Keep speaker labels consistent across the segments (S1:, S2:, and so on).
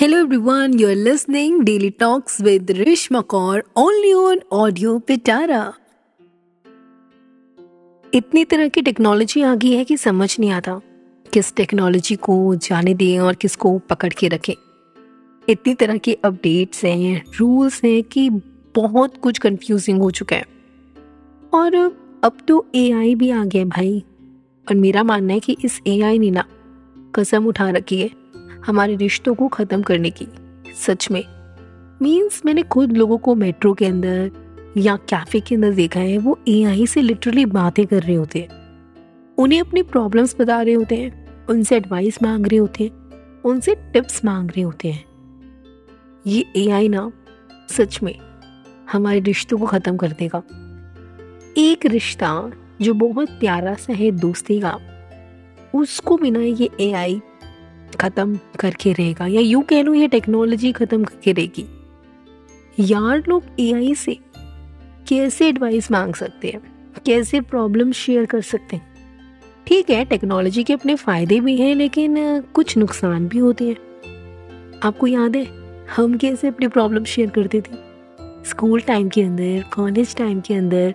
S1: Hello everyone, you're listening Daily Talks with Rishma Kaur only on Audio Pitara. इतनी तरह की technology आ गई है कि समझ नहीं आता किस टेक्नोलॉजी को जाने दें और किसको पकड़ के रखें। इतनी तरह के अपडेट्स हैं रूल्स हैं कि बहुत कुछ कंफ्यूजिंग हो चुका है। और अब तो एआई भी आ गया भाई। और मेरा मानना है कि इस एआई ने ना कसम उठा रखी है। हमारे रिश्तों को ख़त्म करने की सच में। मीन्स मैंने खुद लोगों को मेट्रो के अंदर या कैफ़े के अंदर देखा है, वो AI से लिटरली बातें कर रहे होते हैं। उन्हें अपनी प्रॉब्लम्स बता रहे होते हैं, उनसे एडवाइस मांग रहे होते हैं, उनसे टिप्स मांग रहे होते हैं। ये एआई ना, सच में, हमारे रिश्तों को ख़त्म कर देगा। एक रिश्ता जो बहुत प्यारा सा है दोस्ती का, उसको बिना ये एआई ख़त्म करके रहेगा, या यूँ कह लो ये टेक्नोलॉजी ख़त्म करके रहेगी। यार लोग एआई से कैसे एडवाइस मांग सकते हैं? कैसे प्रॉब्लम शेयर कर सकते हैं? ठीक है टेक्नोलॉजी के अपने फ़ायदे भी हैं, लेकिन कुछ नुकसान भी होते हैं। आपको याद है, हम कैसे अपनी प्रॉब्लम शेयर करते थे? स्कूल टाइम के अंदर कॉलेज टाइम के अंदर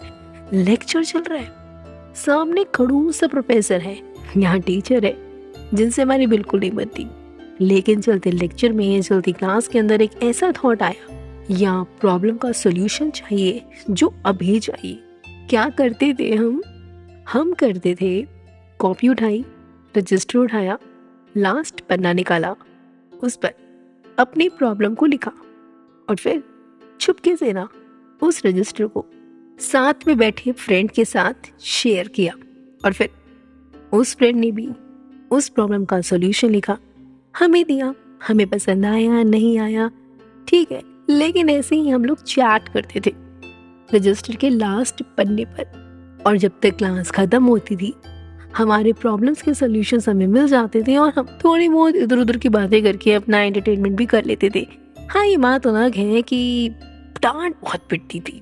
S1: लेक्चर चल रहा है। सामने खड़ूस सा प्रोफेसर है, यहाँ टीचर है। जिनसे हमारी बिल्कुल नहीं बनती। लेकिन चलते लेक्चर में, चलती क्लास के अंदर एक ऐसा थॉट आया, या प्रॉब्लम का सोल्यूशन चाहिए, जो अभी चाहिए। क्या करते थे हम? हम करते थे कॉपी उठाई रजिस्टर उठाया लास्ट पन्ना निकाला, उस पर अपनी प्रॉब्लम को लिखा, और फिर छुपके से ना उस रजिस्टर को। साथ में बैठे फ्रेंड के साथ शेयर किया, और फिर उस फ्रेंड ने भी उस प्रॉब्लम का सॉल्यूशन लिखा। हमें दिया, हमें पसंद आया, नहीं आया, ठीक है, लेकिन ऐसे ही हम लोग चैट करते थे। रजिस्टर के लास्ट पन्ने पर। और जब तक क्लास खत्म होती थी, हमारे प्रॉब्लम्स के सॉल्यूशंस हमें मिल जाते थे और हम थोड़ी बहुत इधर उधर की बातें करके अपना एंटरटेनमेंट भी कर लेते थे। हाँ ये बात अलग है कि डांट बहुत पिटती थी।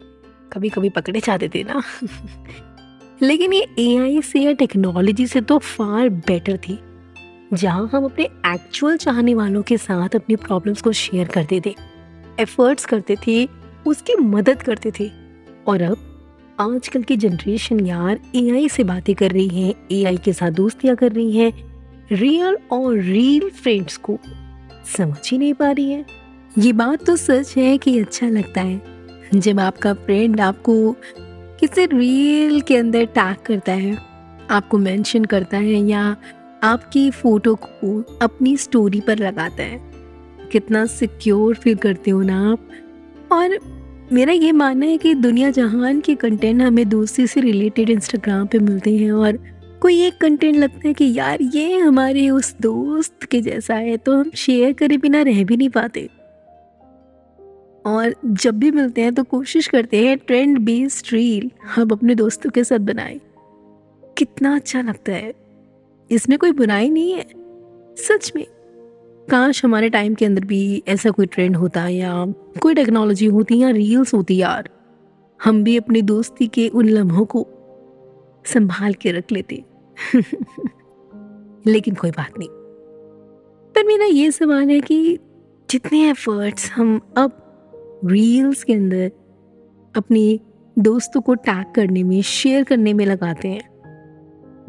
S1: कभी कभी पकड़े जाते थे ना। लेकिन ये ए आई से या टेक्नोलॉजी से तो फार बेटर थी, जहाँ हम अपने एक्चुअल चाहने वालों के साथ अपनी प्रॉब्लम्स को शेयर करते थे एफर्ट्स करते थे, उसकी मदद करते थे। और अब, आजकल की जनरेशन यार ए आई से बातें कर रही है ए आई के साथ दोस्तियाँ कर रही है रियल और रियल फ्रेंड्स को। समझ ही नहीं पा रही है। ये बात तो सच है कि अच्छा लगता है। जब आपका फ्रेंड आपको किसी रील के अंदर टैग करता है? आपको मेंशन करता है या आपकी फ़ोटो को अपनी स्टोरी पर लगाता है? कितना सिक्योर फील करते हो ना आप? और मेरा ये मानना है कि दुनिया जहान के कंटेंट हमें दोस्ती से रिलेटेड इंस्टाग्राम पे मिलते हैं और कोई एक कंटेंट लगता है कि यार ये हमारे उस दोस्त के जैसा है तो हम शेयर करे बिना रह भी नहीं पाते। और जब भी मिलते हैं तो कोशिश करते हैं ट्रेंड बेस्ड रील हम अपने दोस्तों के साथ बनाए। कितना अच्छा लगता है। इसमें कोई बुराई नहीं है, सच में। काश हमारे टाइम के अंदर भी ऐसा कोई ट्रेंड होता या कोई टेक्नोलॉजी होती या रील्स होती यार। हम भी अपनी दोस्ती के उन लम्हों को संभाल के रख लेते। लेकिन कोई बात नहीं। पर मेरा ये सवाल है कि जितने एफर्ट्स हम अब रील्स के अंदर अपनी दोस्तों को टैग करने में शेयर करने में लगाते हैं।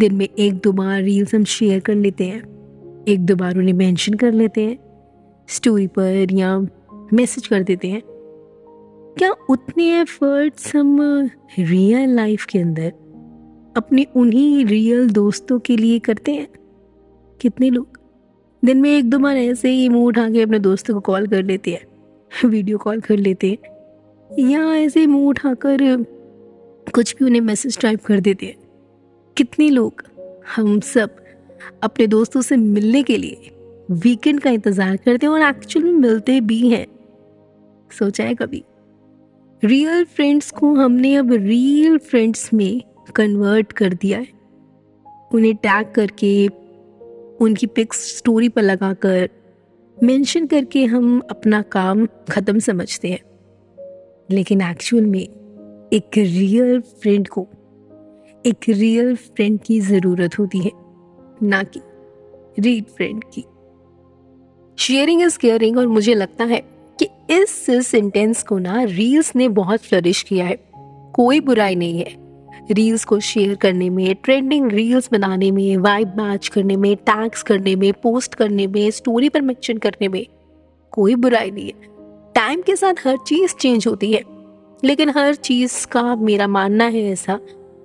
S1: दिन में एक दो बार रील्स हम शेयर कर लेते हैं। एक दो बार उन्हें मेंशन कर लेते हैं। स्टोरी पर या मैसेज कर देते हैं। क्या उतने एफर्ट्स हम रियल लाइफ के अंदर अपने उन्हीं रियल दोस्तों के लिए करते हैं? कितने लोग? दिन में एक दो बार ऐसे ही मुँह उठा के अपने दोस्तों को कॉल कर लेते हैं। वीडियो कॉल कर लेते। या ऐसे मुँह उठाकर कुछ भी उन्हें मैसेज टाइप कर देते। कितने लोग? हम सब अपने दोस्तों से मिलने के लिए वीकेंड का इंतज़ार करते हैं और एक्चुअल में मिलते भी हैं। सोचा है कभी? रियल फ्रेंड्स को हमने अब रियल फ्रेंड्स में कन्वर्ट कर दिया है। उन्हें टैग करके, उनकी पिक्स स्टोरी पर लगाकर मेंशन करके हम अपना काम ख़त्म समझते हैं। लेकिन एक्चुअल में एक रियल फ्रेंड को, एक रियल फ्रेंड की ज़रूरत होती है, ना कि रीड फ्रेंड की। शेयरिंग इज़ केयरिंग और मुझे लगता है कि इस सेंटेंस को ना रील्स ने बहुत फ्लरिश किया है। कोई बुराई नहीं है। रील्स को शेयर करने में ट्रेंडिंग रील्स बनाने में वाइब मैच करने में टैग्स करने में पोस्ट करने में स्टोरी पर मेंशन करने में, कोई बुराई नहीं है। टाइम के साथ हर चीज़ चेंज होती है। लेकिन हर चीज़ का मेरा मानना है ऐसा,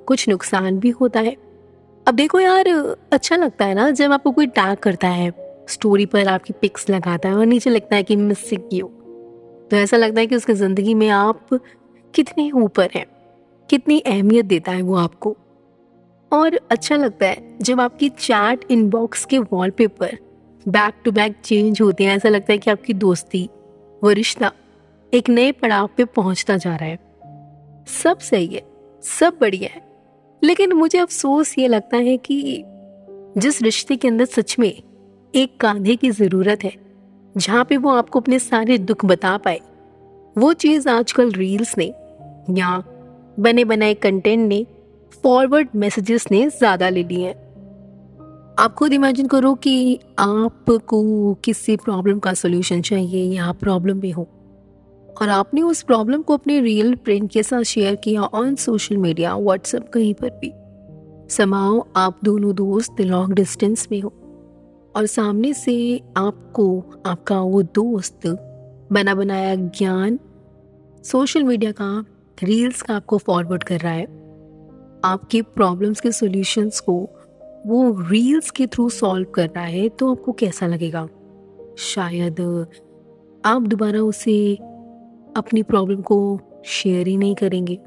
S1: कुछ नुकसान भी होता है। अब देखो यार अच्छा लगता है ना, जब आपको कोई टैग करता है स्टोरी पर आपकी पिक्स लगाता है और नीचे लगता है कि मिसिंग यू तो ऐसा लगता है कि उसकी ज़िंदगी में आप कितने ऊपर हैं। कितनी अहमियत देता है वो आपको। और अच्छा लगता है जब आपकी चैट इनबॉक्स के wallpaper back to back change होते हैं, ऐसा लगता है कि आपकी दोस्ती, वो रिश्ता एक नए पड़ाव पे पहुँचता जा रहा है। सब सही है, सब बढ़िया है। लेकिन मुझे अफसोस ये लगता है कि जिस रिश्ते के अंदर सच में एक कांधे की ज़रूरत है, जहाँ पे वो आपको अपने सारे दुख बता पाए, वो चीज़ आजकल रील्स ने या बने बनाए कंटेंट ने फॉरवर्ड मैसेजेस ने ज़्यादा ले लिए हैं। आप खुद इमेजिन करो कि आपको किसी प्रॉब्लम का सोल्यूशन चाहिए या आप प्रॉब्लम में हो। और आपने उस प्रॉब्लम को अपने रियल फ्रेंड के साथ शेयर किया ऑन सोशल मीडिया व्हाट्सएप कहीं पर भी। समाओ आप दोनों दोस्त लॉन्ग डिस्टेंस में हो। और सामने से आपको, आपका वो दोस्त बना बनाया ज्ञान सोशल मीडिया का रील्स का आपको फॉरवर्ड कर रहा है, आपके प्रॉब्लम्स के सॉल्यूशंस को वो रील्स के थ्रू सॉल्व कर रहा है तो आपको कैसा लगेगा? शायद आप दोबारा उसे अपनी प्रॉब्लम को शेयर ही नहीं करेंगे।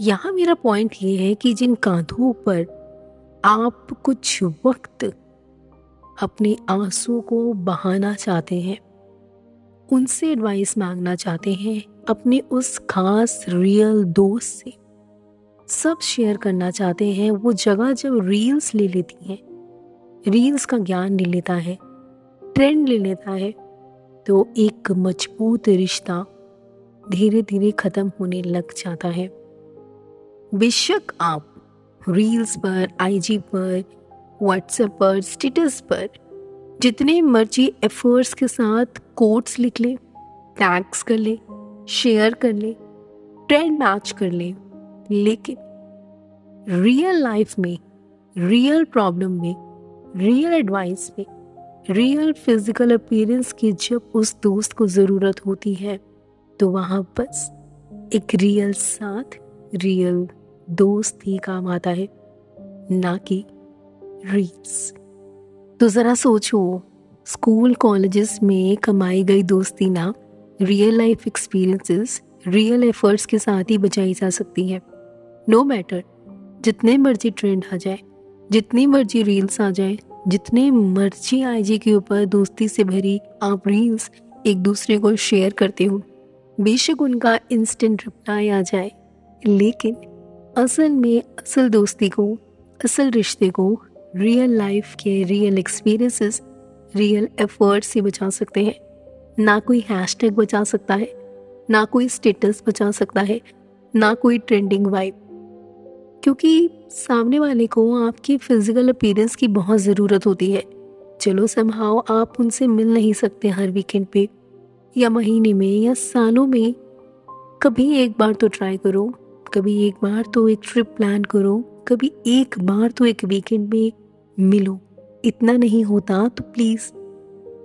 S1: यहाँ मेरा पॉइंट ये है कि जिन कांधों पर आप कुछ वक्त अपने आँसू को बहाना चाहते हैं, उनसे एडवाइस मांगना चाहते हैं अपने उस खास रियल दोस्त से। सब शेयर करना चाहते हैं, वो जगह जब रील्स ले लेती हैं रील्स का ज्ञान ले लेता है ट्रेंड ले लेता है तो एक मज़बूत रिश्ता धीरे धीरे ख़त्म होने लग जाता है। बेशक आप रील्स पर आईजी पर व्हाट्सएप पर स्टेटस पर जितने मर्ज़ी एफर्ट्स के साथ कोट्स लिख ले टैग्स कर ले शेयर कर ले, ट्रेंड मैच कर ले, लेकिन रियल लाइफ में रियल प्रॉब्लम में रियल एडवाइस में रियल फ़िज़िकल अपीयरेंस की जब उस दोस्त को ज़रूरत होती है तो वहाँ बस एक रियल साथ रियल दोस्त ही काम आता है, ना कि रील्स तो ज़रा सोचो स्कूल कॉलेजेस में कमाई गई दोस्ती ना real life experiences real efforts के साथ ही बचाई जा सकती है। नो no मैटर जितने मर्ज़ी ट्रेंड आ जाए, जितनी मर्ज़ी रील्स आ जाए, जितने मर्ज़ी आईजी के ऊपर दोस्ती से भरी आप रील्स एक दूसरे को शेयर करते हो, बेशक उनका इंस्टेंट रिप्लाई आ जाए। लेकिन असल में असल दोस्ती को, असल रिश्ते को रियल लाइफ के रियल एक्सपीरियंसेस रियल एफर्ट से बचा सकते हैं। ना कोई हैशटैग बचा सकता है, ना कोई स्टेटस बचा सकता है, ना कोई ट्रेंडिंग वाइब क्योंकि सामने वाले को आपकी फ़िज़िकल अपीयरेंस की बहुत ज़रूरत होती है। चलो समहाव आप उनसे मिल नहीं सकते हर वीकेंड पे, या महीने में, या सालों में। कभी एक बार तो ट्राई करो, कभी एक बार तो एक ट्रिप प्लान करो, कभी एक बार तो एक वीकेंड में मिलो। इतना नहीं होता तो प्लीज़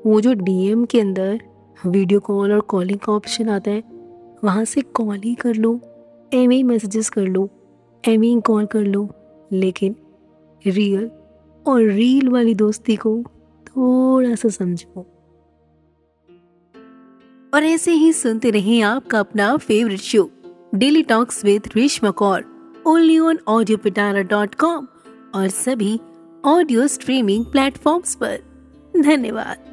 S1: वो जो डीएम के अंदर वीडियो कॉल और कॉलिंग का ऑप्शन आता है। वहाँ से कॉल ही कर लो एम ही मैसेजेस कर लो एम ही कॉल कर लो। लेकिन रियल और रील वाली दोस्ती को थोड़ा सा समझो। और ऐसे ही सुनते रहे आपका अपना favourite show daily talks with Reshma Kaur only on audio Pitara dot com और सभी ऑडियो स्ट्रीमिंग प्लेटफॉर्म्स पर। धन्यवाद।